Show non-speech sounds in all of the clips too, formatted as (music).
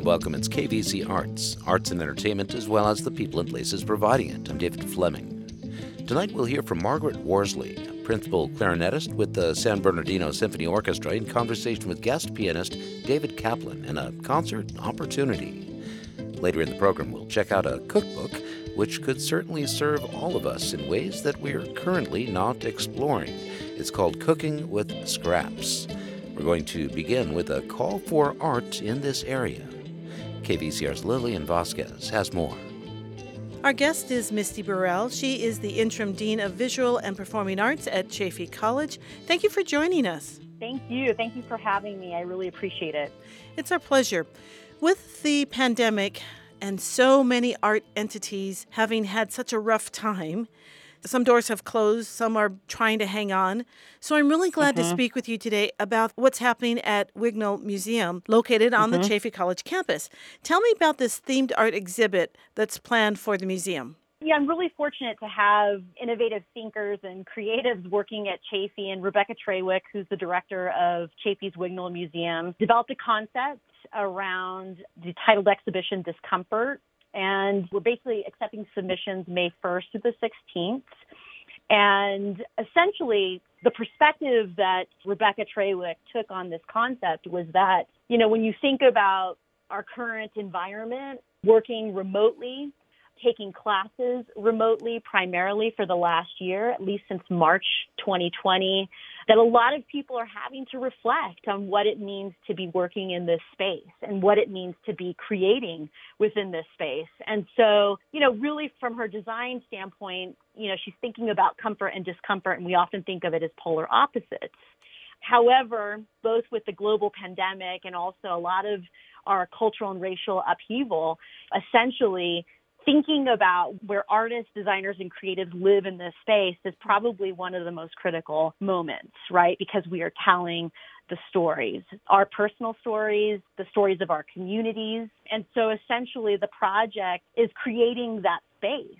and welcome. It's KVC Arts, arts and entertainment, as well as the people and places providing it. I'm David Fleming. Tonight we'll hear from Margaret Worsley, principal clarinetist with the San Bernardino Symphony Orchestra, in conversation with guest pianist David Kaplan in a concert opportunity. Later in the program, we'll check out a cookbook which could certainly serve all of us in ways that we're currently not exploring. It's called Cooking with Scraps. We're going to begin with a call for art in this area. KVCR's Lillian Vasquez has more. Our guest is Misty Burrell. She is the interim dean of visual and performing arts at Chaffey College. Thank you for joining us. Thank you. Thank you for having me. I really appreciate it. It's our pleasure. With the pandemic and so many art entities having had such a rough time, some doors have closed, some are trying to hang on. So I'm really glad mm-hmm. to speak with you today about what's happening at Wignall Museum, located on mm-hmm. the Chaffey College campus. Tell me about this themed art exhibit that's planned for the museum. Yeah, I'm really fortunate to have innovative thinkers and creatives working at Chaffey and Rebecca Trawick, who's the director of Chaffey's Wignall Museum, developed a concept around the titled exhibition Discomfort and we're basically accepting submissions May 1st to the 16th. And essentially, the perspective that Rebecca Trawick took on this concept was that, you know, when you think about our current environment, working remotely, taking classes remotely primarily for the last year, at least since March 2020, that a lot of people are having to reflect on what it means to be working in this space and what it means to be creating within this space. And so, you know, really from her design standpoint, you know, she's thinking about comfort and discomfort, and we often think of it as polar opposites. However, both with the global pandemic and also a lot of our cultural and racial upheaval, essentially thinking about where artists, designers, and creatives live in this space is probably one of the most critical moments, right? Because we are telling the stories, our personal stories, the stories of our communities. And so essentially the project is creating that space.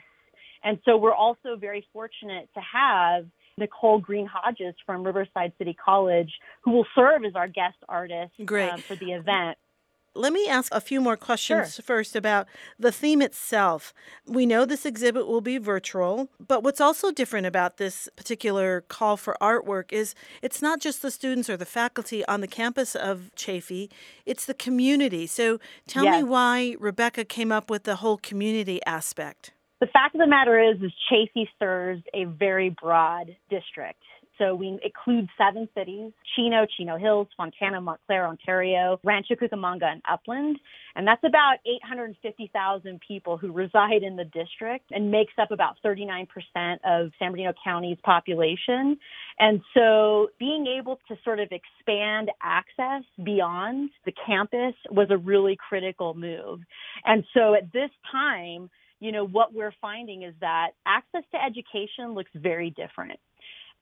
And so we're also very fortunate to have Nicole Green Hodges from Riverside City College, who will serve as our guest artist um, for the event. Let me ask a few more questions sure. first about the theme itself. We know this exhibit will be virtual, but what's also different about this particular call for artwork is it's not just the students or the faculty on the campus of Chaffey, it's the community. So tell yes. me why Rebecca came up with the whole community aspect. The fact of the matter is, is Chaffey serves a very broad district. So we include seven cities, Chino, Chino Hills, Fontana, Montclair, Ontario, Rancho Cucamonga, and Upland. And that's about 850,000 people who reside in the district and makes up about 39% of San Bernardino County's population. And so being able to sort of expand access beyond the campus was a really critical move. And so at this time, you know, what we're finding is that access to education looks very different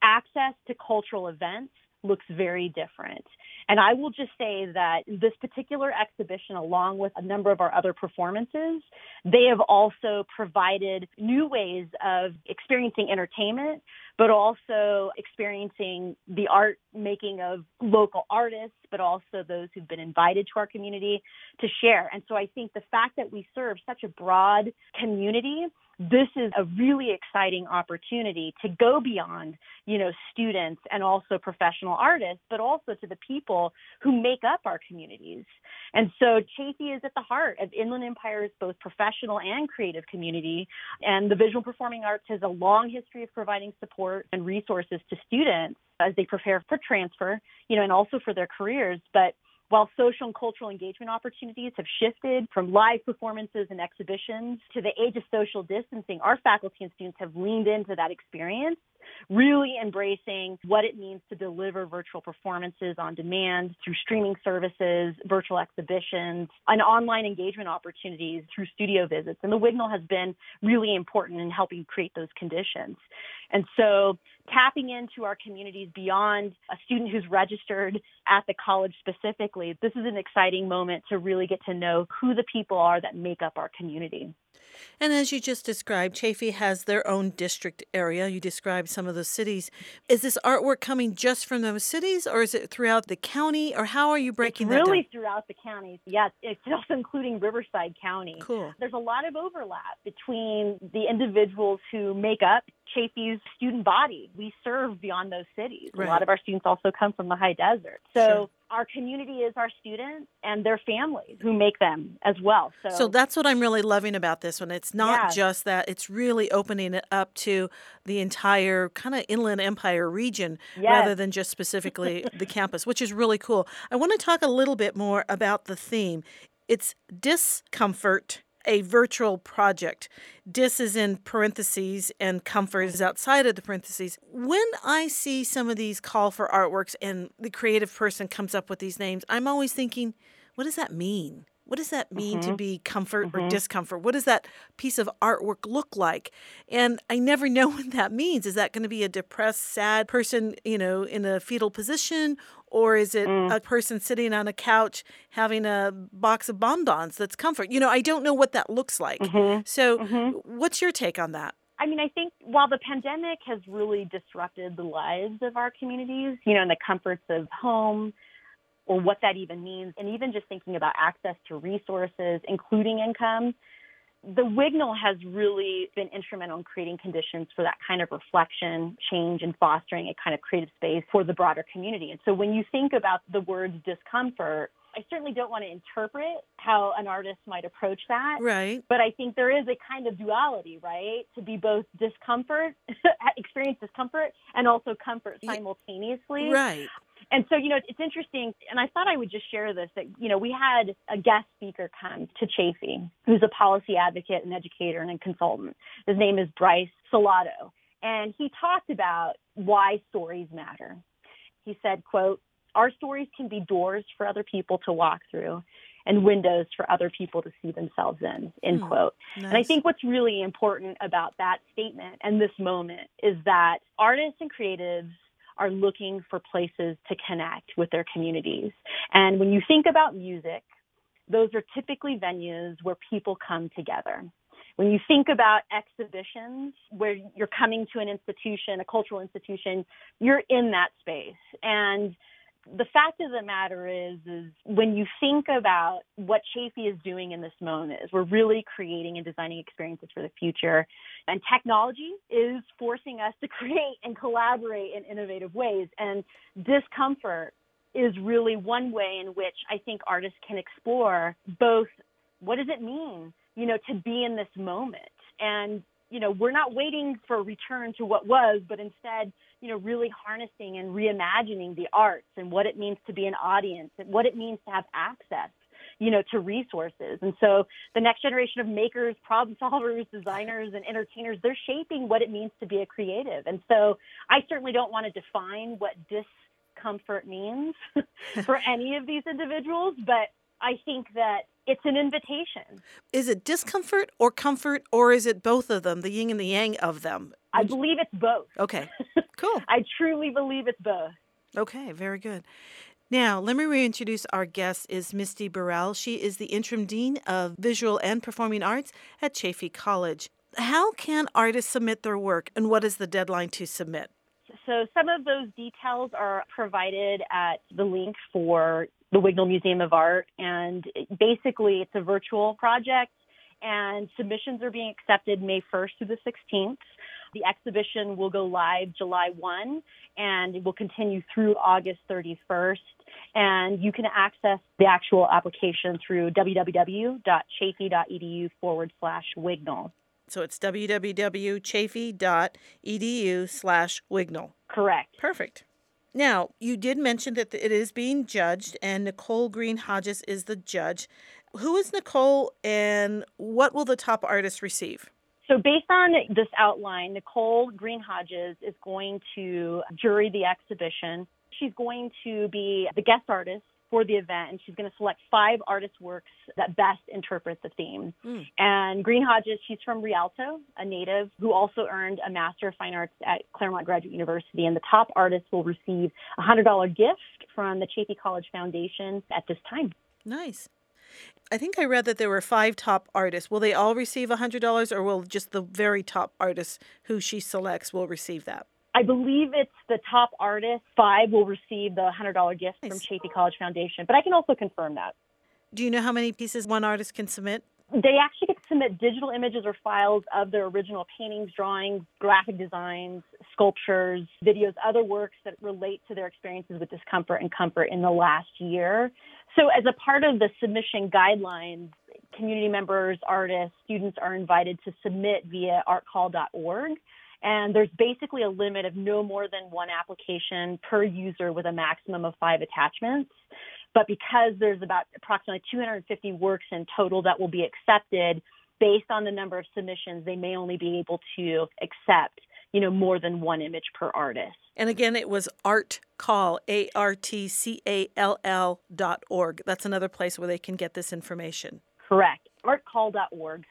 access to cultural events looks very different. And I will just say that this particular exhibition, along with a number of our other performances, they have also provided new ways of experiencing entertainment, but also experiencing the art making of local artists, but also those who've been invited to our community to share. And so I think the fact that we serve such a broad community this is a really exciting opportunity to go beyond, you know, students and also professional artists, but also to the people who make up our communities. And so Chaffey is at the heart of Inland Empire's both professional and creative community. And the visual performing arts has a long history of providing support and resources to students as they prepare for transfer, you know, and also for their careers. But while social and cultural engagement opportunities have shifted from live performances and exhibitions to the age of social distancing, our faculty and students have leaned into that experience, really embracing what it means to deliver virtual performances on demand through streaming services, virtual exhibitions, and online engagement opportunities through studio visits. And the Wignall has been really important in helping create those conditions. And so tapping into our communities beyond a student who's registered at the college specifically, this is an exciting moment to really get to know who the people are that make up our community. And as you just described, Chaffey has their own district area. You described some some of those cities. Is this artwork coming just from those cities, or is it throughout the county, or how are you breaking it's that really down? throughout the counties. Yes, it's also (laughs) including Riverside County. Cool. There's a lot of overlap between the individuals who make up Chaffey's student body. We serve beyond those cities. Right. A lot of our students also come from the high desert. So Sure. our community is our students and their families who make them as well. So, So that's what I'm really loving about this one. It's not Yeah. just that, it's really opening it up to the entire kind of Inland Empire region rather than just specifically (laughs) the campus, which is really cool. I want to talk a little bit more about the theme. It's discomfort, a virtual project. Dis is in parentheses and comfort is outside of the parentheses. When I see some of these call for artworks and the creative person comes up with these names, I'm always thinking, what does that mean? What does that mean to mm-hmm. be comfort or mm-hmm. discomfort? What does that piece of artwork look like? And I never know (laughs) what that means. Is that going to be a depressed, sad person, you know, in a fetal position? Or is it mm. a person sitting on a couch having a box of bonbons that's comfort? You know, I don't know what that looks like. Mm-hmm. So, what's your take on that? I mean, I think while the pandemic has really disrupted the lives of our communities, you know, and the comforts of home or what that even means, and even just thinking about access to resources, including income, the Wignall has really been instrumental in creating conditions for that kind of reflection, change, and fostering a kind of creative space for the broader community. And so when you think about the words discomfort, I certainly don't want to interpret how an artist might approach that. Right. But I think there is a kind of duality, right? To be both discomfort, (laughs) experience discomfort, and also comfort simultaneously. Right. And so, you know, it's interesting. And I thought I would just share this that, you know, we had a guest speaker come to Chaffey, who's a policy advocate and educator and a consultant. His name is Bryce Salato. And he talked about why stories matter. He said, quote, our stories can be doors for other people to walk through and windows for other people to see themselves in, end Hmm. quote. And I think what's really important about that statement and this moment is that artists and creatives are looking for places to connect with their communities. And when you think about music, those are typically venues where people come together. When you think about exhibitions where you're coming to an institution, a cultural institution, you're in that space. And the fact of the matter is, is when you think about what Chaffey is doing in this moment, is we're really creating and designing experiences for the future. And technology is forcing us to (laughs) create and collaborate in innovative ways. And discomfort is really one way in which I think artists can explore both what does it mean, you know, to be in this moment. And, you know, we're not waiting for a return to what was, but instead, you know, really harnessing and reimagining the arts and what it means to be an audience and what it means to have access you know, to resources. And so the next generation of makers, problem (laughs) solvers, designers, and entertainers, they're shaping what it means to be a creative. And so I certainly don't want to define what discomfort means (laughs) for any of these individuals, but I think that it's an invitation. Is it discomfort or comfort, or is it both of them, the yin and the yang of them? I believe it's both. Okay, (laughs) cool. I truly believe it's both. Okay, very good. Now, let me reintroduce our guest is Misty Burrell. She is the interim dean of visual and performing arts at Chaffey College. How can artists submit their work, and what is the deadline to submit? So some of those details are provided at the link for the Wignall Museum of Art. And basically, it's a virtual project, and submissions are being accepted May 1st through the 16th. The exhibition will go live July 1 and it will continue through August 31st. And you can access the actual application through www.chaffey.edu forward slash Wignall. So it's www.chaffey.edu slash Wignall. Correct. Perfect. Now, you did mention that it is being judged, and Nicole Green Hodges is the judge. Who is Nicole, and what will the top artist receive? So, based on this outline, Nicole Green Hodges is going to jury the exhibition. She's going to be the guest artist for the event, and she's going to select five artist works that best interpret the theme. Hmm. And Green Hodges, she's from Rialto, a native who also earned a Master of Fine Arts at Claremont Graduate University. And the top artist will receive a $100 gift from the Chaffey College Foundation at this time. Nice. I think I read that there were five top artists. Will they all receive $100, or will just the very top artists who she selects will receive that? I believe it's the top artist. Five will receive the $100 gift nice. from Chaffey College Foundation, but I can also confirm that. Do you know how many pieces one artist can submit? They actually get to submit digital images or files of their original paintings, drawings, graphic designs, sculptures, videos, other works that relate to their experiences with discomfort and comfort in the last year. So, as a part of the submission guidelines, community members, artists, students are invited to submit via artcall.org. And there's basically a limit of no more than one application per user with a maximum of five attachments. But because there's about approximately 250 works in total that will be accepted, based on the number of submissions, they may only be able to accept, you know, more than one image per artist. And again, it was Art Call, A R T C A L L dot org. That's another place where they can get this information. Correct. Artcall.org.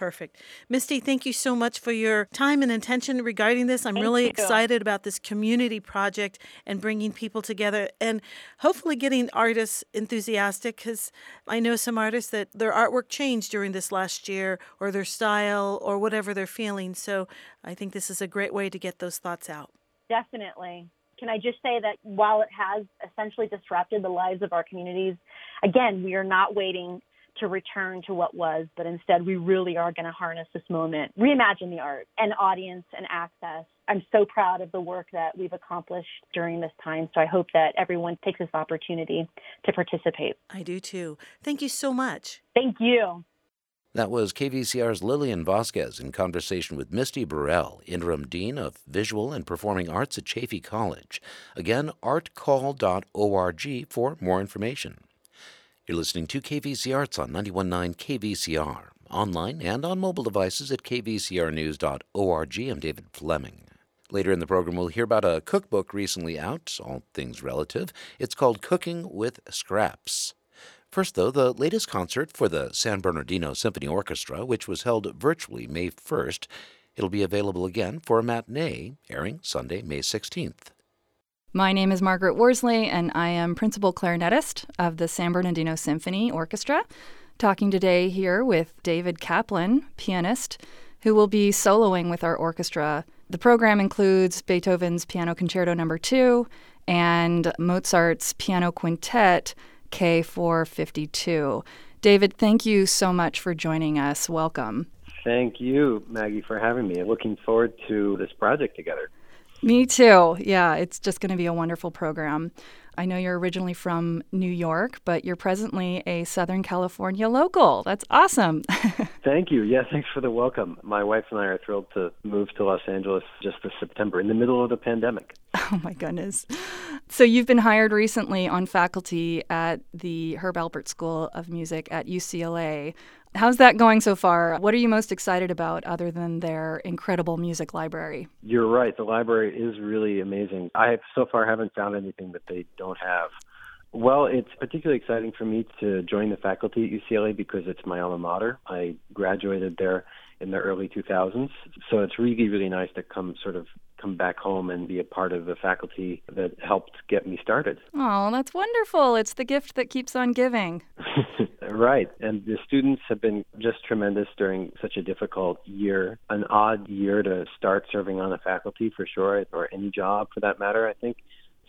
Perfect. Misty, thank you so much for your time and attention regarding this. I'm thank really you. excited about this community project and bringing people together and hopefully getting artists enthusiastic because I know some artists that their artwork changed during this last year or their style or whatever they're feeling. So I think this is a great way to get those thoughts out. Definitely. Can I just say that while it has essentially disrupted the lives of our communities, again, we are not waiting to return to what was, but instead we really are going to harness this moment, reimagine the art and audience and access. I'm so proud of the work that we've accomplished during this time. So I hope that everyone takes this opportunity to participate. I do too. Thank you so much. Thank you. That was KVCR's Lillian Vasquez in conversation with Misty Burrell, Interim Dean of Visual and Performing Arts at Chaffey College. Again, artcall.org for more information. You're listening to KVC Arts on 91.9 KVCR, online and on mobile devices at kvcrnews.org. I'm David Fleming. Later in the program, we'll hear about a cookbook recently out, all things relative. It's called Cooking with Scraps. First, though, the latest concert for the San Bernardino Symphony Orchestra, which was held virtually May 1st. It'll be available again for a matinee, airing Sunday, May 16th. My name is Margaret Worsley, and I am principal clarinetist of the San Bernardino Symphony Orchestra. Talking today here with David Kaplan, pianist, who will be soloing with our orchestra. The program includes Beethoven's Piano Concerto Number no. 2 and Mozart's Piano Quintet K452. David, thank you so much for joining us. Welcome. Thank you, Maggie, for having me. Looking forward to this project together. Me too. Yeah, it's just going to be a wonderful program. I know you're originally from New York, but you're presently a Southern California local. That's awesome. (laughs) Thank you. Yeah, thanks for the welcome. My wife and I are thrilled to move to Los Angeles just this September in the middle of the pandemic. (laughs) Oh, my goodness. So, you've been hired recently on faculty at the Herb Alpert School of Music at UCLA. How's that going so far? What are you most excited about other than their incredible music library? You're right. The library is really amazing. I so far haven't found anything that they don't have. Well, it's particularly exciting for me to join the faculty at UCLA because it's my alma mater. I graduated there in the early 2000s. So it's really, really nice to come sort of come back home and be a part of the faculty that helped get me started. Oh, that's wonderful. It's the gift that keeps on giving. (laughs) right. And the students have been just tremendous during such a difficult year, an odd year to start serving on the faculty for sure, or any job for that matter, I think.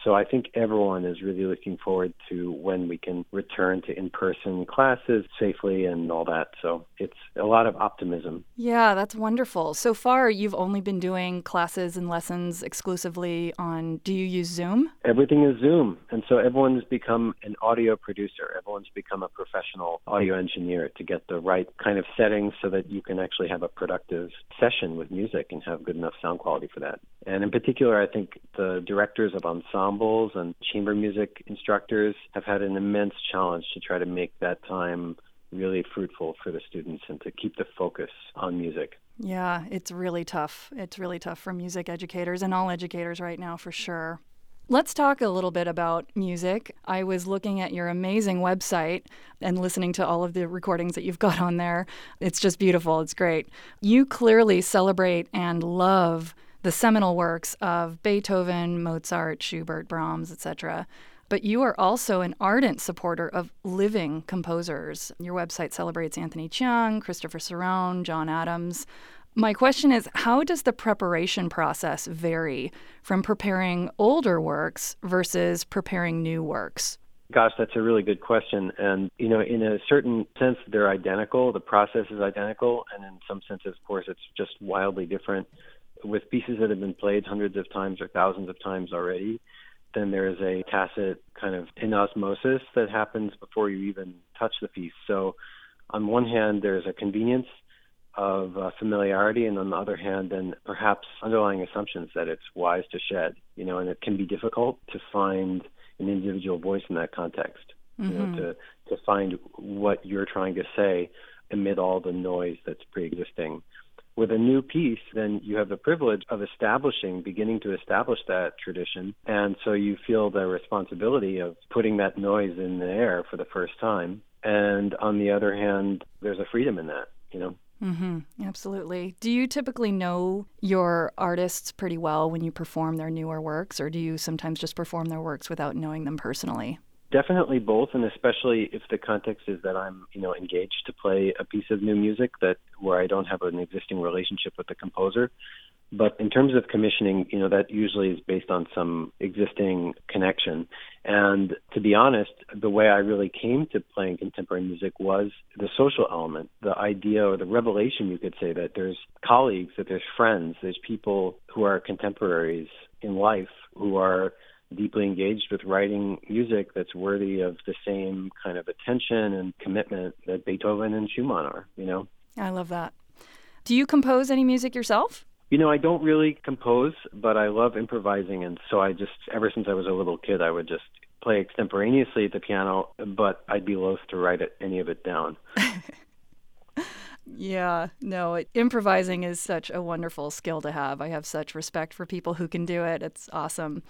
So I think everyone is really looking forward to when we can return to in person classes safely and all that. So it's a lot of optimism. Yeah, that's wonderful. So far, you've only been doing classes and lessons exclusively on, do you use Zoom? Everything is Zoom. And so everyone's become an audio producer, everyone's become a professional audio engineer to get the right kind of settings so that you can actually have a productive session with music and have good enough sound quality for that. And in particular, I think the directors of ensemble ensembles and chamber music instructors have had an immense challenge to try to make that time really fruitful for the students and to keep the focus on music. Yeah, it's really tough. It's really tough for music educators and all educators right now, for sure. Let's talk a little bit about music. I was looking at your amazing website and listening to all of the recordings that you've got on there. It's just beautiful. It's great. You clearly celebrate and love the seminal works of Beethoven, Mozart, Schubert, Brahms, etc. But you are also an ardent supporter of living composers. Your website celebrates Anthony Cheung, Christopher Cerrone, John Adams. My question is how does the preparation process vary from preparing older works versus preparing new works? Gosh, that's a really good question. And, you know, in a certain sense, they're identical. The process is identical. And in some sense, of course, it's just wildly different. With pieces that have been played hundreds of times or thousands of times already, then there is a tacit kind of in osmosis that happens before you even touch the piece. So, on one hand, there's a convenience of uh, familiarity, and on the other hand, then perhaps underlying assumptions that it's wise to shed. You know, and it can be difficult to find an individual voice in that context. Mm-hmm. You know, mm-hmm. to to find what you're trying to say amid all the noise that's pre-existing. With a new piece, then you have the privilege of establishing, beginning to establish that tradition, and so you feel the responsibility of putting that noise in the air for the first time. And on the other hand, there's a freedom in that, you know. Mm-hmm. Absolutely. Do you typically know your artists pretty well when you perform their newer works, or do you sometimes just perform their works without knowing them personally? Definitely both, and especially if the context is that I'm, you know, engaged to play a piece of new music that where I don't have an existing relationship with the composer. But in terms of commissioning, you know, that usually is based on some existing connection. And to be honest, the way I really came to playing contemporary music was the social element, the idea or the revelation, you could say, that there's colleagues, that there's friends, there's people who are contemporaries in life who are deeply engaged with writing music that's worthy of the same kind of attention and commitment that Beethoven and Schumann are, you know? I love that. Do you compose any music yourself? You know, I don't really compose, but I love improvising, and so I just ever since I was a little kid, I would just play extemporaneously at the piano, but I'd be loath to write it, any of it down. (laughs) yeah, no, it, improvising is such a wonderful skill to have. I have such respect for people who can do it. It's awesome.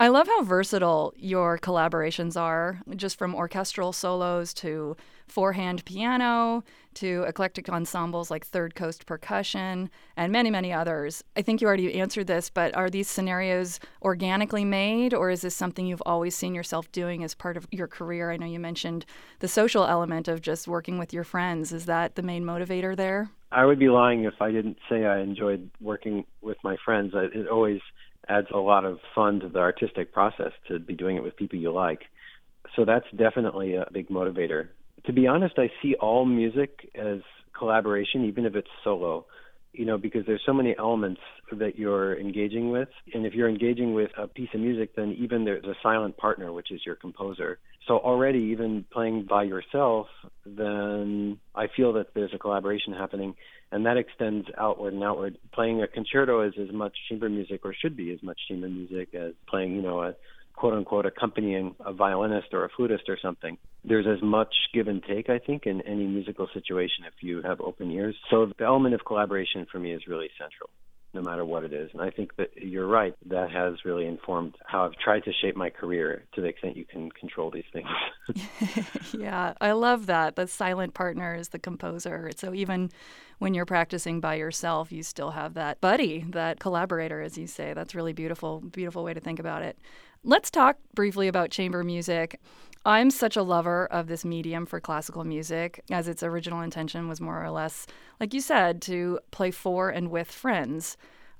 I love how versatile your collaborations are, just from orchestral solos to four hand piano to eclectic ensembles like Third Coast Percussion and many, many others. I think you already answered this, but are these scenarios organically made or is this something you've always seen yourself doing as part of your career? I know you mentioned the social element of just working with your friends. Is that the main motivator there? I would be lying if I didn't say I enjoyed working with my friends. It always adds a lot of fun to the artistic process to be doing it with people you like. So that's definitely a big motivator. To be honest, I see all music as collaboration, even if it's solo, you know, because there's so many elements that you're engaging with. And if you're engaging with a piece of music, then even there's a silent partner, which is your composer. So already, even playing by yourself, then I feel that there's a collaboration happening and that extends outward and outward. Playing a concerto is as much chamber music, or should be as much chamber music, as playing, you know, a quote unquote accompanying um, a violinist or a flutist or something. There's as much give and take, I think, in any musical situation if you have open ears. So the element of collaboration for me is really central no matter what it is. And I think that you're right. That has really informed how I've tried to shape my career to the extent you can control these things. (laughs) (laughs) yeah, I love that. The silent partner is the composer. So even when you're practicing by yourself, you still have that buddy, that collaborator, as you say. That's really beautiful, beautiful way to think about it. Let's talk briefly about chamber music. I'm such a lover of this medium for classical music, as its original intention was more or less, like you said, to play for and with friends.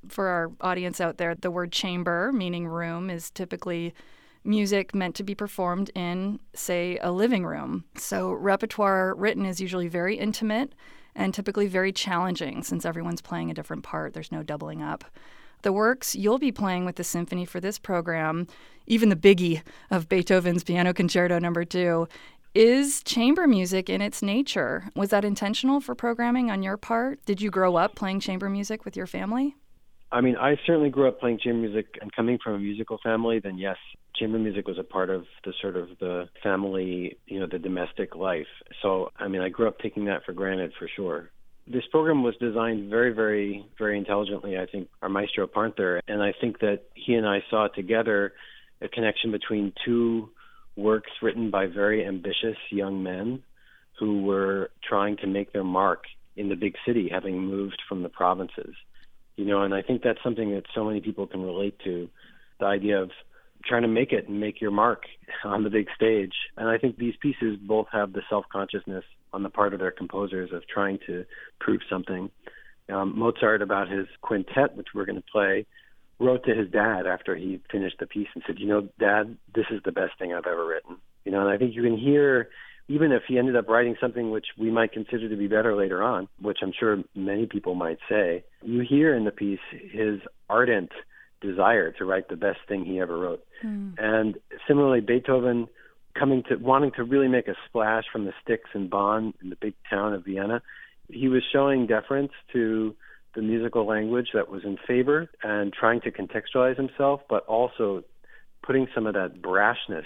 For our audience out there, the word chamber, meaning room, is typically music meant to be performed in, say, a living room. So, repertoire written is usually very intimate and typically very challenging since everyone's playing a different part. There's no doubling up. The works you'll be playing with the symphony for this program, even the biggie of Beethoven's Piano Concerto Number no. 2, is chamber music in its nature. Was that intentional for programming on your part? Did you grow up playing chamber music with your family? I mean, I certainly grew up playing chamber music and coming from a musical family, then yes, chamber music was a part of the sort of the family, you know, the domestic life. So, I mean, I grew up taking that for granted for sure. This program was designed very, very, very intelligently. I think our maestro Parnther, and I think that he and I saw together a connection between two works written by very ambitious young men who were trying to make their mark in the big city, having moved from the provinces. You know, and I think that's something that so many people can relate to the idea of trying to make it and make your mark (laughs) on the big stage. And I think these pieces both have the self consciousness on the part of their composers of trying to prove something um, Mozart about his quintet, which we're going to play, wrote to his dad after he finished the piece and said, "You know, Dad, this is the best thing I've ever written." You know, and I think you can hear, even if he ended up writing something which we might consider to be better later on, which I'm sure many people might say, you hear in the piece his ardent desire to write the best thing he ever wrote. Mm. And similarly, Beethoven coming to wanting to really make a splash from the sticks and Bonn in the big town of Vienna, he was showing deference to the musical language that was in favor and trying to contextualize himself, but also putting some of that brashness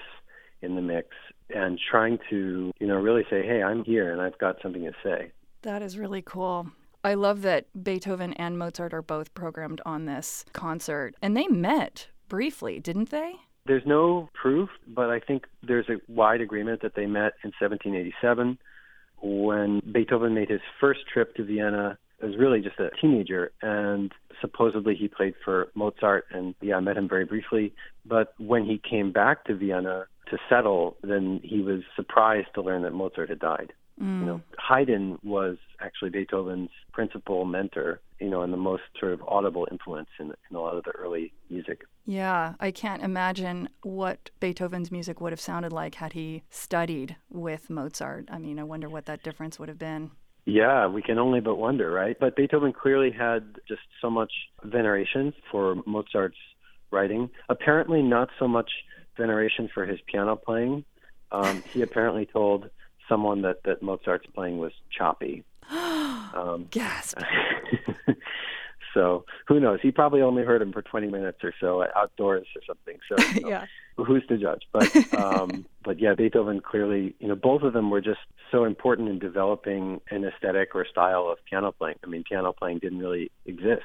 in the mix and trying to, you know, really say, "Hey, I'm here and I've got something to say." That is really cool. I love that Beethoven and Mozart are both programmed on this concert. And they met briefly, didn't they? There's no proof, but I think there's a wide agreement that they met in 1787 when Beethoven made his first trip to Vienna was really just a teenager, and supposedly he played for Mozart, and yeah, I met him very briefly. But when he came back to Vienna to settle, then he was surprised to learn that Mozart had died. Mm. You know, Haydn was actually Beethoven's principal mentor, you know, and the most sort of audible influence in, in a lot of the early music. Yeah, I can't imagine what Beethoven's music would have sounded like had he studied with Mozart. I mean, I wonder what that difference would have been. Yeah, we can only but wonder, right? But Beethoven clearly had just so much veneration for Mozart's writing. Apparently, not so much veneration for his piano playing. Um, he apparently told someone that that Mozart's playing was choppy. (gasps) Um, Gasp. (laughs) so who knows? He probably only heard him for 20 minutes or so outdoors or something. So you (laughs) know, yeah, who's to judge? But (laughs) um, but yeah, Beethoven clearly, you know, both of them were just so important in developing an aesthetic or style of piano playing. I mean, piano playing didn't really exist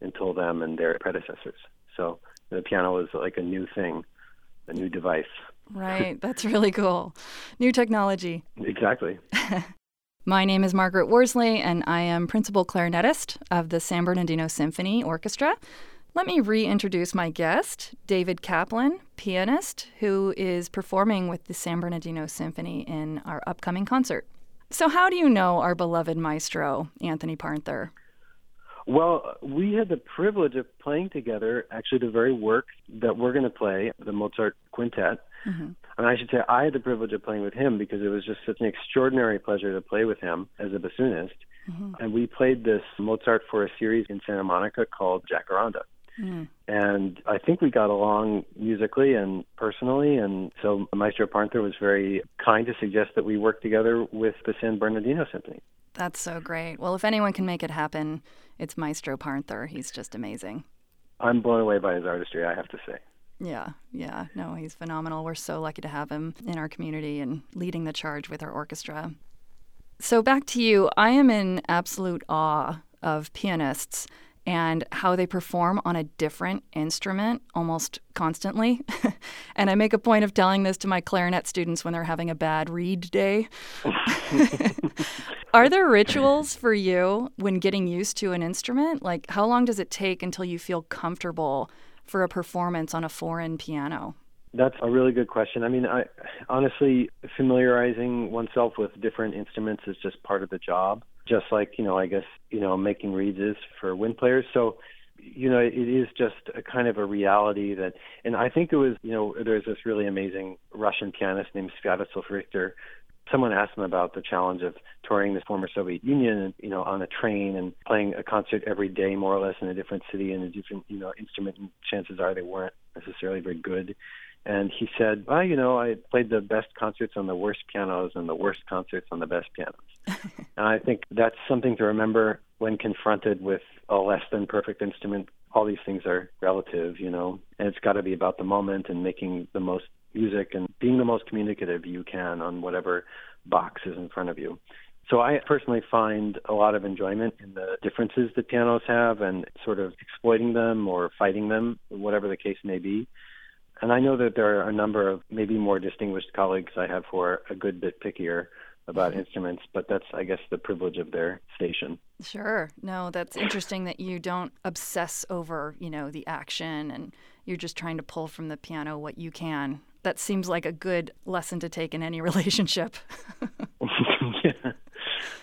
until them and their predecessors. So the piano was like a new thing, a new device. Right. That's really cool. New technology. Exactly. (laughs) My name is Margaret Worsley, and I am principal clarinetist of the San Bernardino Symphony Orchestra. Let me reintroduce my guest, David Kaplan, pianist, who is performing with the San Bernardino Symphony in our upcoming concert. So, how do you know our beloved maestro, Anthony Parnther? Well, we had the privilege of playing together actually the very work that we're going to play, the Mozart Quintet. Mm-hmm. And I should say I had the privilege of playing with him because it was just such an extraordinary pleasure to play with him as a bassoonist. Mm-hmm. And we played this Mozart for a series in Santa Monica called Jacaranda. Mm. And I think we got along musically and personally. And so Maestro Parnther was very kind to suggest that we work together with the San Bernardino Symphony. That's so great. Well, if anyone can make it happen, it's Maestro Parnther. He's just amazing. I'm blown away by his artistry, I have to say. Yeah, yeah. No, he's phenomenal. We're so lucky to have him in our community and leading the charge with our orchestra. So, back to you. I am in absolute awe of pianists and how they perform on a different instrument almost constantly. (laughs) and I make a point of telling this to my clarinet students when they're having a bad reed day. (laughs) Are there rituals for you when getting used to an instrument? Like, how long does it take until you feel comfortable for a performance on a foreign piano? That's a really good question. I mean, I honestly familiarizing oneself with different instruments is just part of the job just like you know I guess you know making reeds is for wind players. So you know it is just a kind of a reality that, and I think it was you know there's this really amazing Russian pianist named Sviatoslav Richter. Someone asked him about the challenge of touring the former Soviet Union, you know, on a train and playing a concert every day, more or less, in a different city and a different, you know, instrument. And chances are they weren't necessarily very good. And he said, well, you know, I played the best concerts on the worst pianos and the worst concerts on the best pianos. (laughs) and I think that's something to remember when confronted with a less than perfect instrument. All these things are relative, you know, and it's got to be about the moment and making the most music and being the most communicative you can on whatever box is in front of you. So I personally find a lot of enjoyment in the differences that pianos have and sort of exploiting them or fighting them, whatever the case may be. And I know that there are a number of maybe more distinguished colleagues I have who are a good bit pickier about mm-hmm. instruments, but that's, I guess, the privilege of their station. Sure. No, that's interesting that you don't obsess over, you know, the action and you're just trying to pull from the piano what you can. That seems like a good lesson to take in any (laughs) relationship. (laughs) yeah.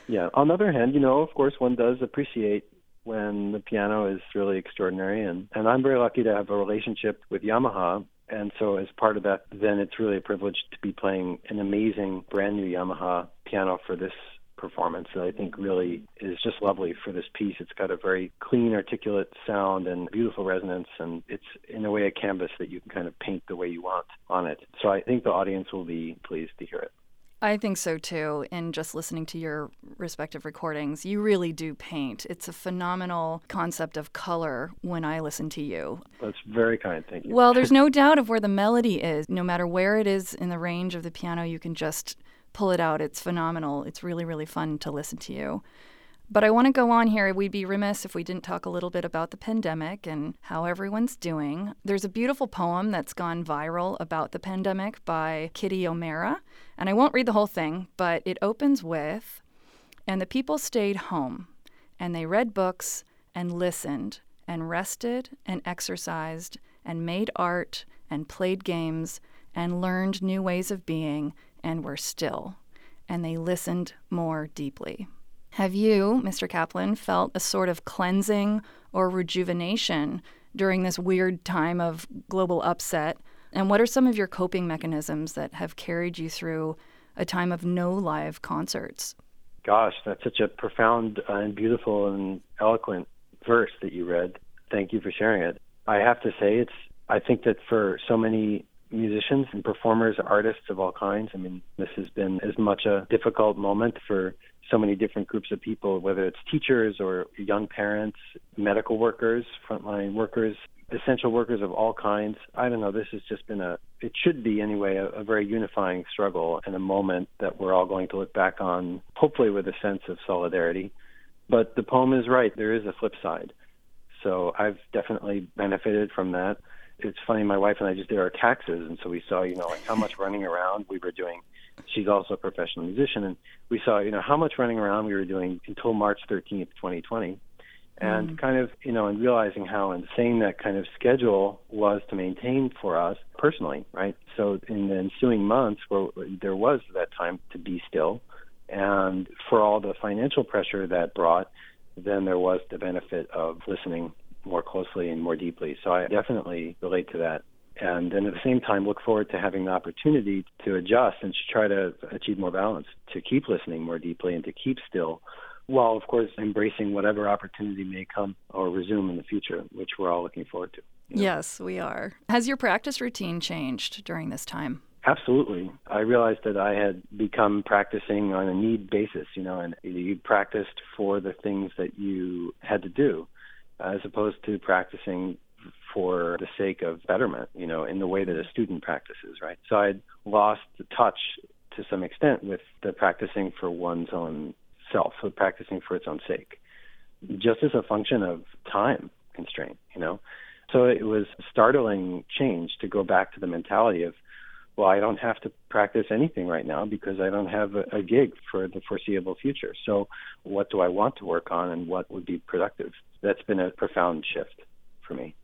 yeah. On the other hand, you know, of course, one does appreciate when the piano is really extraordinary, and and I'm very lucky to have a relationship with Yamaha. And so, as part of that, then it's really a privilege to be playing an amazing brand new Yamaha piano for this performance that I think really is just lovely for this piece. It's got a very clean, articulate sound and beautiful resonance, and it's in a way a canvas that you can kind of paint the way you want on it. So I think the audience will be pleased to hear it. I think so too. In just listening to your respective recordings, you really do paint. It's a phenomenal concept of color when I listen to you. That's very kind. Thank you. Well, there's (laughs) no doubt of where the melody is. No matter where it is in the range of the piano, you can just pull it out. It's phenomenal. It's really, really fun to listen to you. But I want to go on here. We'd be remiss if we didn't talk a little bit about the pandemic and how everyone's doing. There's a beautiful poem that's gone viral about the pandemic by Kitty O'Meara. And I won't read the whole thing, but it opens with And the people stayed home, and they read books and listened and rested and exercised and made art and played games and learned new ways of being and were still. And they listened more deeply. Have you, Mr. Kaplan, felt a sort of cleansing or rejuvenation during this weird time of global upset? And what are some of your coping mechanisms that have carried you through a time of no live concerts? Gosh, that's such a profound uh, and beautiful and eloquent verse that you read. Thank you for sharing it. I have to say, it's. I think that for so many musicians and performers, artists of all kinds. I mean, this has been as much a difficult moment for so many different groups of people, whether it's teachers or young parents, medical workers, frontline workers, essential workers of all kinds. I don't know. This has just been a, it should be anyway, a, a very unifying struggle and a moment that we're all going to look back on, hopefully with a sense of solidarity. But the poem is right. There is a flip side. So I've definitely benefited from that it's funny. My wife and I just did our taxes, and so we saw, you know, like how much running around we were doing. She's also a professional musician, and we saw, you know, how much running around we were doing until March 13th, 2020, and mm. kind of, you know, and realizing how insane that kind of schedule was to maintain for us personally, right? So in the ensuing months, where there was that time to be still, and for all the financial pressure that brought, then there was the benefit of listening more closely and more deeply. So I definitely relate to that. And then at the same time, look forward to having the opportunity to adjust and to try to achieve more balance, to keep listening more deeply and to keep still, while, of course, embracing whatever opportunity may come or resume in the future, which we're all looking forward to. You know? Yes, we are. Has your practice routine changed during this time? Absolutely. I realized that I had become practicing on a need basis, you know, and you practiced for the things that you had to do as opposed to practicing for the sake of betterment, you know, in the way that a student practices, right? So I'd lost the touch to some extent with the practicing for one's own self, so practicing for its own sake, just as a function of time constraint, you know. So it was a startling change to go back to the mentality of, well, I don't have to practice anything right now because I don't have a, a gig for the foreseeable future. So what do I want to work on and what would be productive? That's been a profound shift for me.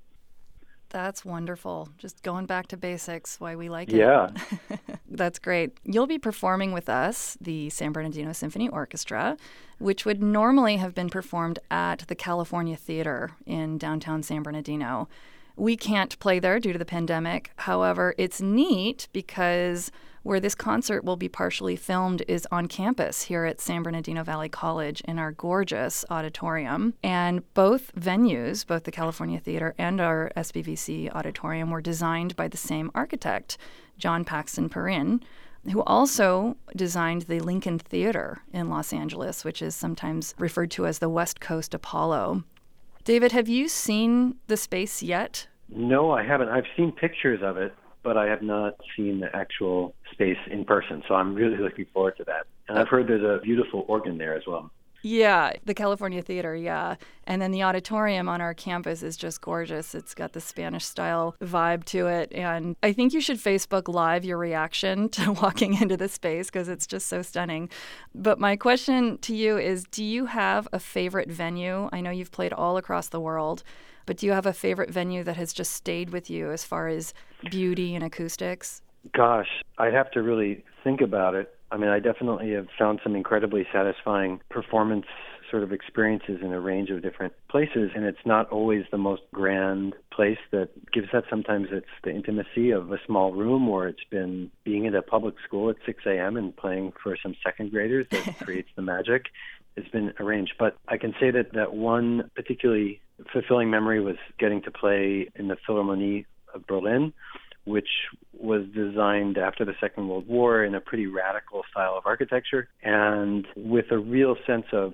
That's wonderful. Just going back to basics, why we like it. Yeah. (laughs) That's great. You'll be performing with us, the San Bernardino Symphony Orchestra, which would normally have been performed at the California Theater in downtown San Bernardino. We can't play there due to the pandemic. However, it's neat because where this concert will be partially filmed is on campus here at San Bernardino Valley College in our gorgeous auditorium. And both venues, both the California Theater and our SBVC auditorium, were designed by the same architect, John Paxton Perrin who also designed the Lincoln Theater in Los Angeles, which is sometimes referred to as the West Coast Apollo. David, have you seen the space yet? No, I haven't. I've seen pictures of it, but I have not seen the actual space in person. So I'm really looking forward to that. And I've heard there's a beautiful organ there as well. Yeah, the California Theater, yeah. And then the auditorium on our campus is just gorgeous. It's got the Spanish style vibe to it. And I think you should Facebook Live your reaction (laughs) to walking into the space because it's just so stunning. But my question to you is do you have a favorite venue? I know you've played all across the world. But do you have a favorite venue that has just stayed with you as far as beauty and acoustics? Gosh, I'd have to really think about it. I mean, I definitely have found some incredibly satisfying performance sort of experiences in a range of different places, and it's not always the most grand place that gives that. Sometimes it's the intimacy of a small room, or it's been being at a public school at 6 a.m. and playing for some second graders that (laughs) creates the magic. It's been arranged, but I can say that that one particularly fulfilling memory was getting to play in the Philharmonie of Berlin which was designed after the Second World War in a pretty radical style of architecture and with a real sense of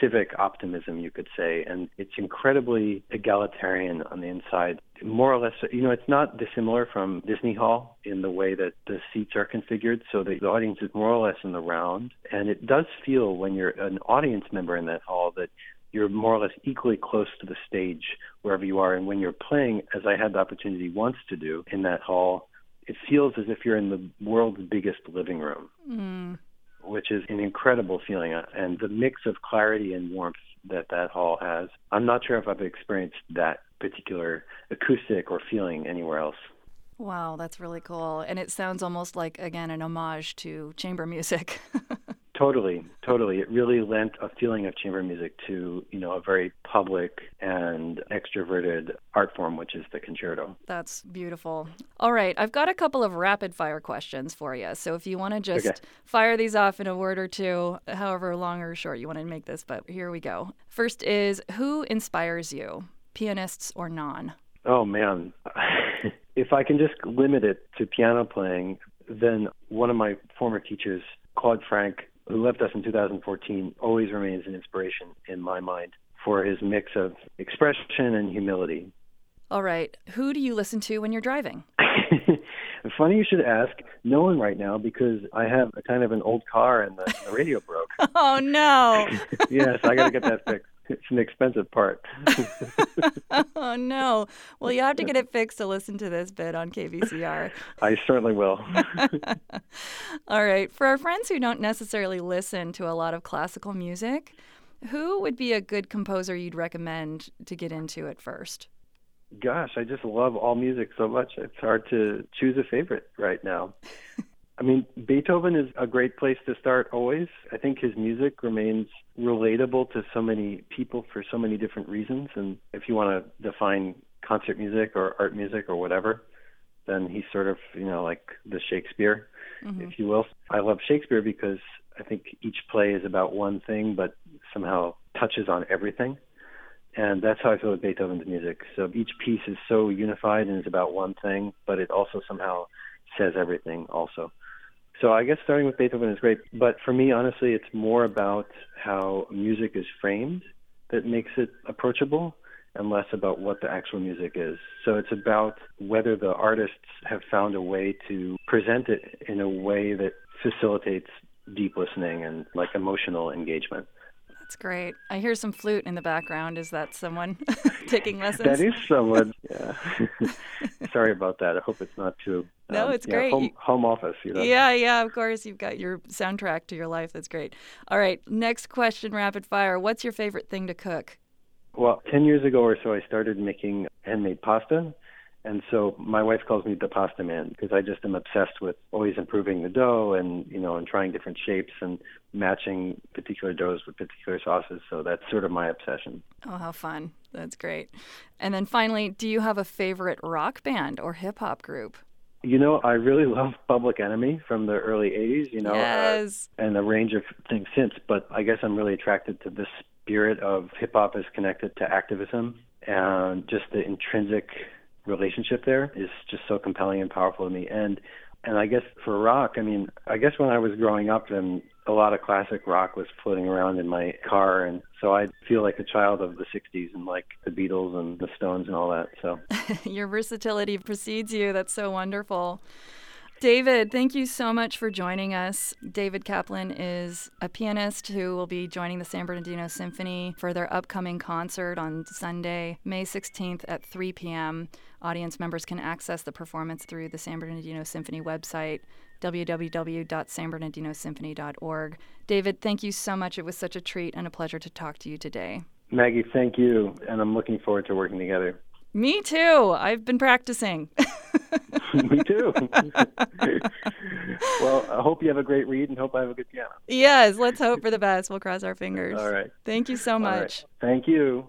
civic optimism, you could say. And it's incredibly egalitarian on the inside. More or less, you know, it's not dissimilar from Disney Hall in the way that the seats are configured. So the, the audience is more or less in the round. And it does feel when you're an audience member in that hall that you're more or less equally close to the stage wherever you are. And when you're playing, as I had the opportunity once to do in that hall, it feels as if you're in the world's biggest living room, mm. which is an incredible feeling. And the mix of clarity and warmth that that hall has, I'm not sure if I've experienced that particular acoustic or feeling anywhere else. Wow, that's really cool. And it sounds almost like, again, an homage to chamber music. (laughs) Totally, totally. It really lent a feeling of chamber music to, you know, a very public and extroverted art form, which is the concerto. That's beautiful. All right, I've got a couple of rapid fire questions for you. So if you want to just okay. fire these off in a word or two, however long or short you want to make this, but here we go. First is who inspires you, pianists or non? Oh, man. (laughs) if I can just limit it to piano playing, then one of my former teachers, Claude Frank, who left us in 2014, always remains an inspiration in my mind for his mix of expression and humility. All right. Who do you listen to when you're driving? (laughs) Funny you should ask. No one right now because I have a kind of an old car and the, the radio broke. (laughs) oh no! (laughs) yes, I got to get that fixed. It's an expensive part. (laughs) oh no! Well, you have to get it fixed to listen to this bit on KVCR. I certainly will. (laughs) (laughs) All right. For our friends who don't necessarily listen to a lot of classical music, who would be a good composer you'd recommend to get into at first? Gosh, I just love all music so much. It's hard to choose a favorite right now. I mean, Beethoven is a great place to start always. I think his music remains relatable to so many people for so many different reasons. And if you want to define concert music or art music or whatever, then he's sort of, you know, like the Shakespeare, mm-hmm. if you will. I love Shakespeare because I think each play is about one thing, but somehow touches on everything. And that's how I feel with Beethoven's music. So each piece is so unified and is about one thing, but it also somehow says everything also. So I guess starting with Beethoven is great, but for me, honestly, it's more about how music is framed that makes it approachable and less about what the actual music is. So it's about whether the artists have found a way to present it in a way that facilitates deep listening and like emotional engagement. That's great. I hear some flute in the background. Is that someone (laughs) taking lessons? that is someone. Yeah. (laughs) Sorry about that. I hope it's not too. No, um, it's great. Home, home, office, you know. Yeah, yeah. Of course, you've got your soundtrack to your life. That's great. All right. Next question, rapid fire. What's your favorite thing to cook? Well, ten years ago or so, I started making handmade pasta. And so my wife calls me the pasta man because I just am obsessed with always improving the dough and you know and trying different shapes and matching particular doughs with particular sauces. So that's sort of my obsession. Oh, how fun! That's great. And then finally, do you have a favorite rock band or hip hop group? You know, I really (laughs) love Public Enemy from the early '80s. You know, yes. uh, and a range of things since. But I guess I'm really attracted to the spirit of hip hop as connected to activism and just the intrinsic relationship there is just so compelling and powerful to me. And and I guess for rock, I mean, I guess when I was growing up, and a lot of classic rock was floating around in my car, and so I feel like a child of the '60s and like the Beatles and the Stones and all that. So (laughs) your versatility precedes you. That's so wonderful. David, thank you so much for joining us. David Kaplan is a pianist who will be joining the San Bernardino Symphony for their upcoming concert on Sunday, May 16th at 3 p.m. Audience members can access the performance through the San Bernardino Symphony website, www.sanbernardinosymphony.org. David, thank you so much. It was such a treat and a pleasure to talk to you today. Maggie, thank you, and I'm looking forward to working together. Me too. I've been practicing. (laughs) Me too. (laughs) well, I hope you have a great reed and hope I have a good piano. Yes, let's hope for the best. We'll cross our fingers. All right. Thank you so much. Thank you.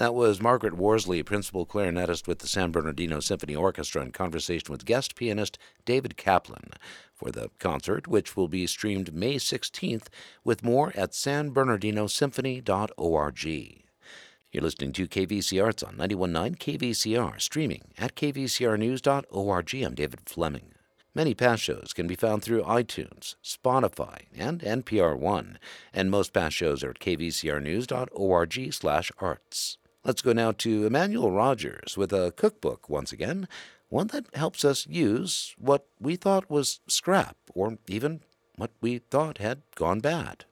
That was Margaret Worsley, principal clarinetist with the San Bernardino Symphony Orchestra, in conversation with guest pianist David Kaplan for the concert, which will be streamed May 16th, with more at sanbernardinosymphony.org. You're listening to KVC Arts on 91.9 KVCR, streaming at kvcrnews.org. I'm David Fleming. Many past shows can be found through iTunes, Spotify, and NPR One, and most past shows are at kvcrnews.org slash arts. Let's go now to Emmanuel Rogers with a cookbook once again, one that helps us use what we thought was scrap, or even what we thought had gone bad.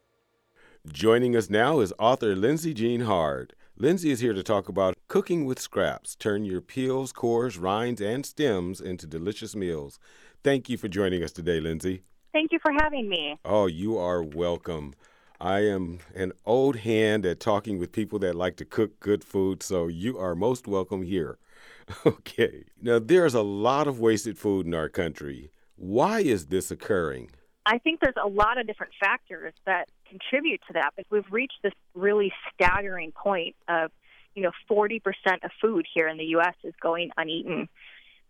Joining us now is author Lindsay Jean Hard. Lindsay is here to talk about cooking with scraps. Turn your peels, cores, rinds, and stems into delicious meals. Thank you for joining us today, Lindsay. Thank you for having me. Oh, you are welcome. I am an old hand at talking with people that like to cook good food, so you are most welcome here. (laughs) Okay. Now, there's a lot of wasted food in our country. Why is this occurring? I think there's a lot of different factors that contribute to that, but we've reached this really staggering point of, you know, 40% of food here in the U.S. is going uneaten.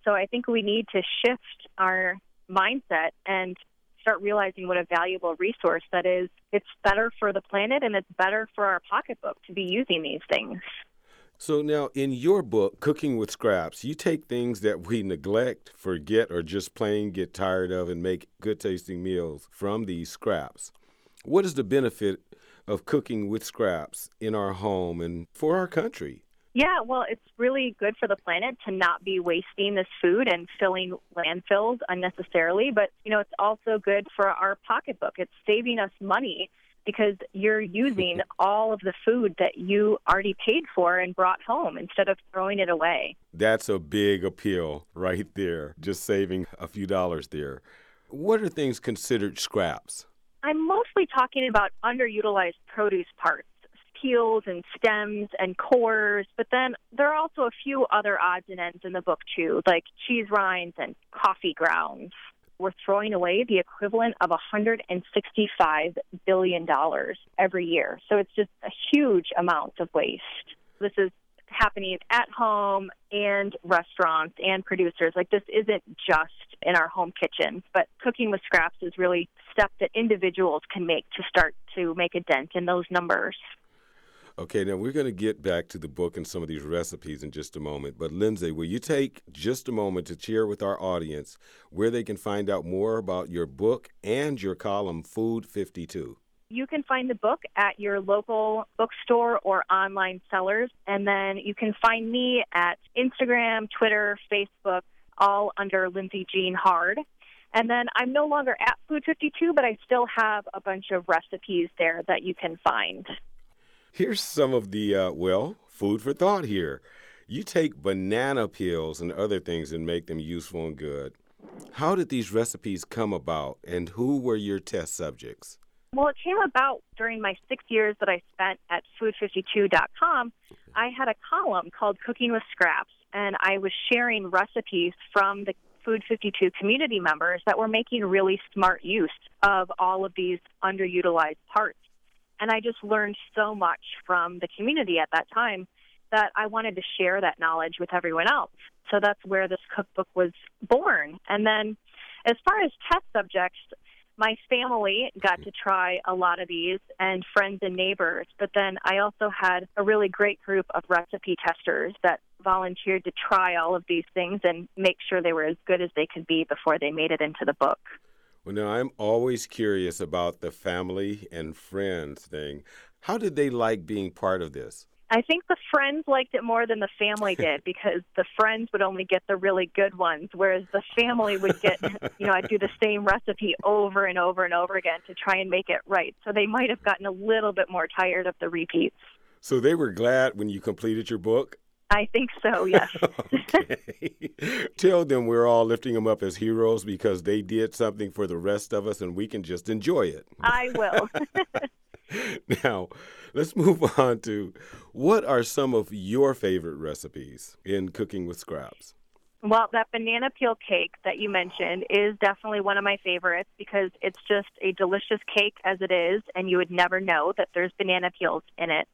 So I think we need to shift our mindset and start realizing what a valuable resource that is. It's better for the planet and it's better for our pocketbook to be using these things. So now in your book, Cooking with Scraps, you take things that we neglect, forget, or just plain get tired of and make good tasting meals from these scraps. What is the benefit of cooking with scraps in our home and for our country? Yeah, well, it's really good for the planet to not be wasting this food and filling landfills unnecessarily. But, you know, it's also good for our pocketbook. It's saving us money because you're using (laughs) all of the food that you already paid for and brought home instead of throwing it away. That's a big appeal right there, just saving a few dollars there. What are things considered scraps? I'm mostly talking about underutilized produce parts peels and stems and cores, but then there are also a few other odds and ends in the book too, like cheese rinds and coffee grounds. We're throwing away the equivalent of $165 billion every year. So it's just a huge amount of waste. This is happening at home and restaurants and producers. Like this isn't just in our home kitchens, but cooking with scraps is really step that individuals can make to start to make a dent in those numbers. Okay, now we're going to get back to the book and some of these recipes in just a moment. But Lindsay, will you take just a moment to share with our audience where they can find out more about your book and your column, Food 52? You can find the book at your local bookstore or online sellers. And then you can find me at Instagram, Twitter, Facebook, all under Lindsay Jean Hard. And then I'm no longer at Food 52, but I still have a bunch of recipes there that you can find. Here's some of the, uh, well, food for thought here. You take banana peels and other things and make them useful and good. How did these recipes come about, and who were your test subjects? Well, it came about during my six years that I spent at food52.com. I had a column called Cooking with Scraps, and I was sharing recipes from the Food 52 community members that were making really smart use of all of these underutilized parts. And I just learned so much from the community at that time that I wanted to share that knowledge with everyone else. So that's where this cookbook was born. And then as far as test subjects, my family got to try a lot of these and friends and neighbors, but then I also had a really great group of recipe testers that volunteered to try all of these things and make sure they were as good as they could be before they made it into the book. Well, now I'm always curious about the family and friends thing. How did they like being part of this? I think the friends liked it more than the family (laughs) did because the friends would only get the really good ones, whereas the family would get, you know, I'd do the same recipe over and over and over again to try and make it right. So they might have gotten a little bit more tired of the repeats. So they were glad when you completed your book? I think so, yes. (laughs) okay. (laughs) Tell them we're all lifting them up as heroes because they did something for the rest of us and we can just enjoy it. I will. (laughs) now, let's move on to what are some of your favorite recipes in cooking with scraps? Well, that banana peel cake that you mentioned is definitely one of my favorites because it's just a delicious cake as it is, and you would never know that there's banana peels in it.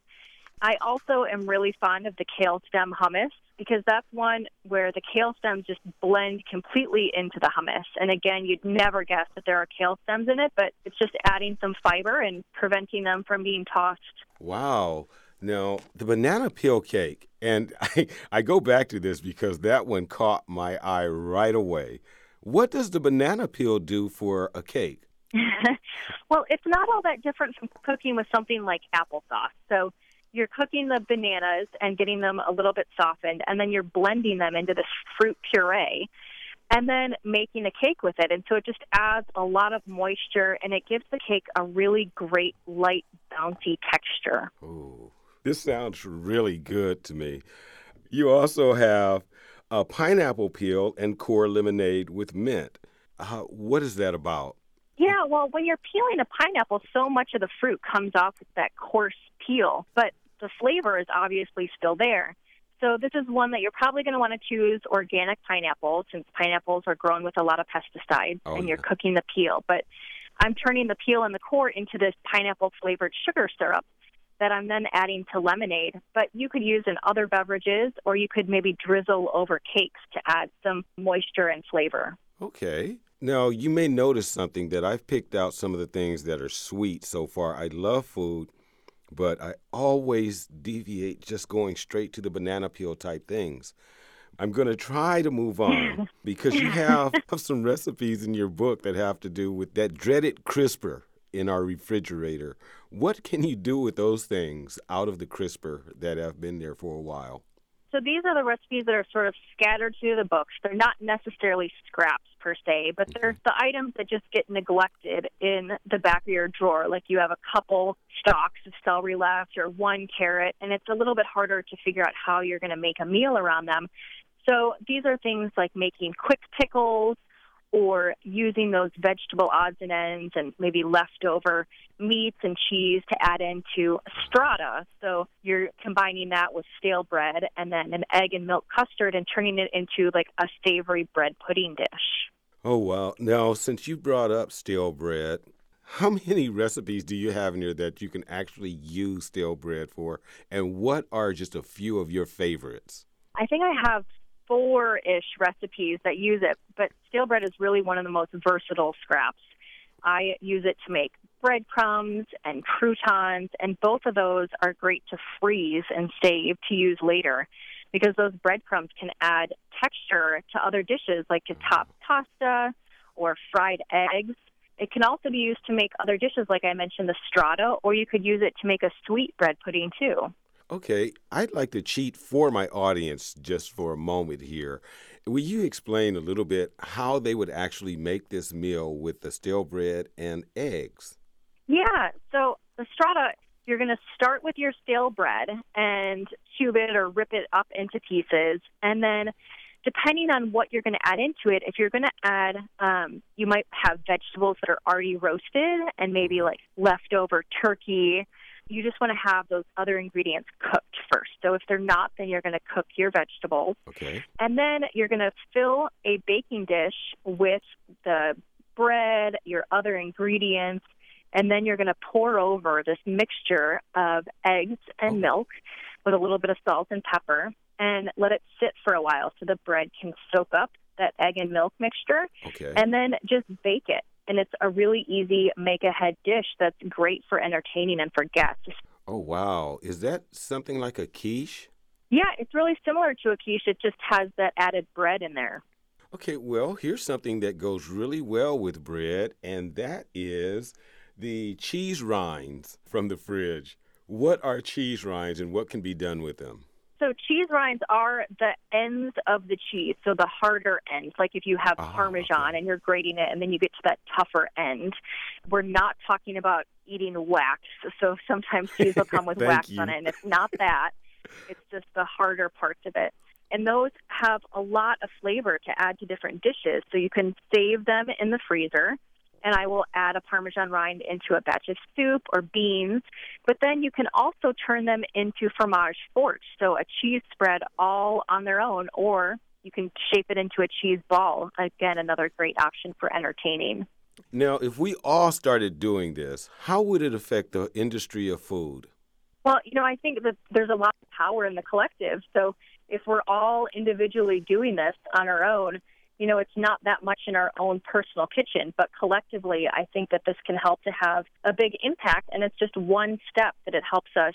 I also am really fond of the kale stem hummus because that's one where the kale stems just blend completely into the hummus. And again, you'd never guess that there are kale stems in it, but it's just adding some fiber and preventing them from being tossed. Wow. Now, the banana peel cake, and (laughs) I, I go back to this because that one caught my eye right away. What does the banana peel do for a cake? (laughs) well, it's not all that different from cooking with something like applesauce. So you're cooking the bananas and getting them a little bit softened, and then you're blending them into this fruit puree and then making a cake with it. And so it just adds a lot of moisture and it gives the cake a really great, light, bouncy texture. Ooh, this sounds really good to me. You also have a pineapple peel and core lemonade with mint. Uh, what is that about? Yeah, well, when you're peeling a pineapple, so much of the fruit comes off with that coarse peel. But the flavor is obviously still there. So this is one that you're probably going to want to choose organic pineapple since pineapples are grown with a lot of pesticides oh, and yeah. you're cooking the peel. But I'm turning the peel and the core into this pineapple flavored sugar syrup that I'm then adding to lemonade. But you could use in other beverages or you could maybe drizzle over cakes to add some moisture and flavor. Okay. Now, you may notice something that I've picked out some of the things that are sweet so far. I love food but I always deviate just going straight to the banana peel type things. I'm going to try to move on (laughs) because you have (laughs) (laughs) some recipes in your book that have to do with that dreaded crisper in our refrigerator. What can you do with those things out of the crisper that have been there for a while? So these are the recipes that are sort of scattered through the books. They're not necessarily scraps per se, but mm-hmm. they're the items that just get neglected in the back of your drawer. Like you have a couple stalks of celery left or one carrot, and it's a little bit harder to figure out how you're going to make a meal around them. So these are things like making quick pickles, or using those vegetable odds and ends and maybe leftover meats and cheese to add into strata. So you're combining that with stale bread and then an egg and milk custard and turning it into like a savory bread pudding dish. Oh, wow. Now, since you brought up stale bread, how many recipes do you have in here that you can actually use stale bread for? And what are just a few of your favorites? I think I have four ish recipes that use it, but stale bread is really one of the most versatile scraps. I use it to make breadcrumbs and croutons, and both of those are great to freeze and save to use later because those breadcrumbs can add texture to other dishes like to top pasta or fried eggs. It can also be used to make other dishes like I mentioned the strata, or you could use it to make a sweet bread pudding too. Okay, I'd like to cheat for my audience just for a moment here. Will you explain a little bit how they would actually make this meal with the stale bread and eggs? Yeah, so the strata, you're going to start with your stale bread and cube it or rip it up into pieces. And then, depending on what you're going to add into it, if you're going to add, um, you might have vegetables that are already roasted and maybe like leftover turkey you just want to have those other ingredients cooked first. So if they're not, then you're going to cook your vegetables. Okay. And then you're going to fill a baking dish with the bread, your other ingredients, and then you're going to pour over this mixture of eggs and oh. milk with a little bit of salt and pepper and let it sit for a while so the bread can soak up that egg and milk mixture. Okay. And then just bake it and it's a really easy make ahead dish that's great for entertaining and for guests. Oh, wow. Is that something like a quiche? Yeah, it's really similar to a quiche. It just has that added bread in there. Okay, well, here's something that goes really well with bread, and that is the cheese rinds from the fridge. What are cheese rinds and what can be done with them? So cheese rinds are the ends of the cheese, so the harder ends. Like if you have Ah, Parmesan okay. and you're grating it, and then you get to that tougher end. We're not talking about eating wax. So sometimes cheese will come (laughs) with wax you. on it, and it's not that. It's just the harder parts of it. And those have a lot of flavor to add to different dishes. So you can save them in the freezer and I will add a Parmesan rind into a batch of soup or beans. But then you can also turn them into fromage fort, so a cheese spread all on their own, or you can shape it into a cheese ball. Again, another great option for entertaining. Now, if we all started doing this, how would it affect the industry of food? Well, you know, I think that there's a lot of power in the collective. So if we're all individually doing this on our own, you know, it's not that much in our own personal kitchen, but collectively, I think that this can help to have a big impact. And it's just one step that it helps us,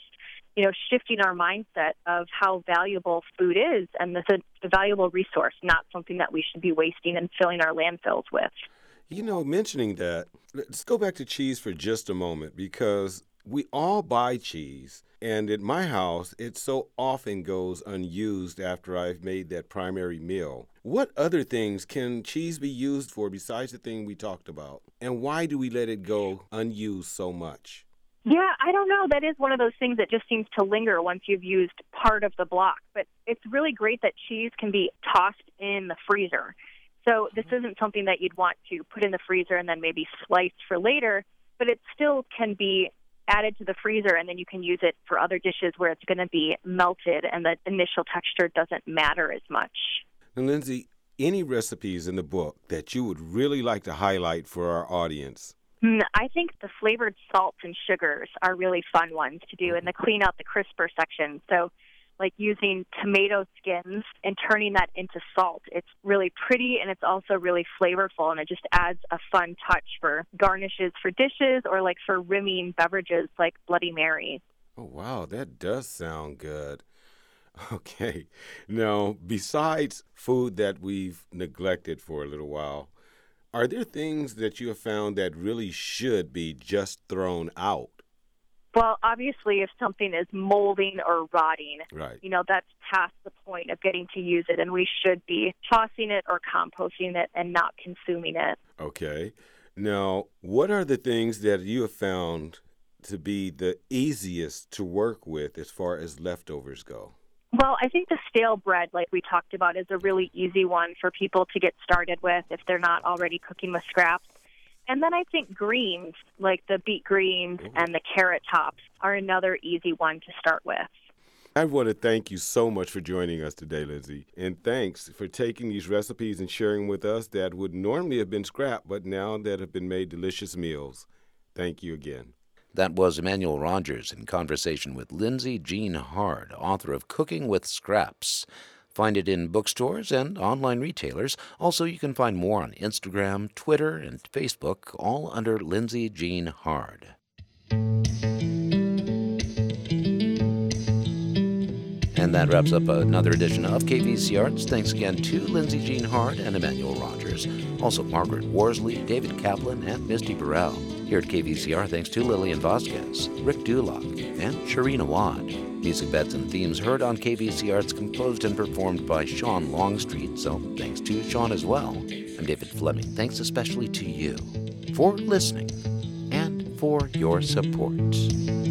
you know, shifting our mindset of how valuable food is and a, a valuable resource, not something that we should be wasting and filling our landfills with. You know, mentioning that, let's go back to cheese for just a moment because we all buy cheese. And at my house, it so often goes unused after I've made that primary meal. What other things can cheese be used for besides the thing we talked about? And why do we let it go unused so much? Yeah, I don't know. That is one of those things that just seems to linger once you've used part of the block. But it's really great that cheese can be tossed in the freezer. So this mm-hmm. isn't something that you'd want to put in the freezer and then maybe slice for later, but it still can be added to the freezer and then you can use it for other dishes where it's going to be melted and the initial texture doesn't matter as much. And Lindsay, any recipes in the book that you would really like to highlight for our audience? Hmm, I think the flavored salts and sugars are really fun ones to do and the clean out the crisper section. So like using tomato skins and turning that into salt. It's really pretty and it's also really flavorful and it just adds a fun touch for garnishes for dishes or like for rimming beverages like Bloody Mary. Oh, wow, that does sound good. (laughs) Okay. Now, besides food that we've neglected for a little while, are there things that you have found that really should be just thrown out? Well, obviously, if something is molding or rotting, right. you know, that's past the point of getting to use it, and we should be tossing it or composting it and not consuming it. Okay. Now, what are the things that you have found to be the easiest to work with as far as leftovers go? Well, I think the stale bread, like we talked about, is a really easy one for people to get started with if they're not already cooking with scraps. And then I think greens, like the beet greens mm-hmm. and the carrot tops, are another easy one to start with. I want to thank you so much for joining us today, Lindsay. And thanks for taking these recipes and sharing with us that would normally have been scrap, but now that have been made delicious meals. Thank you again. That was Emmanuel Rogers in conversation with Lindsay Jean Hard, author of Cooking with Scraps. Find it in bookstores and online retailers. Also, you can find more on Instagram, Twitter, and Facebook, all under Lindsay Jean Hard. And that wraps up another edition of KVC Arts. Thanks again to Lindsay Jean Hard and Emmanuel Rogers. Also, Margaret Worsley, David Kaplan, and Misty Burrell. Here at KVCR, thanks to Lillian Vasquez, Rick Dulock, and Shireen Awad. Music beds and themes heard on KVC Arts composed and performed by Sean Longstreet, so thanks to Sean as well. I'm David Fleming. Thanks especially to you for listening and for your support.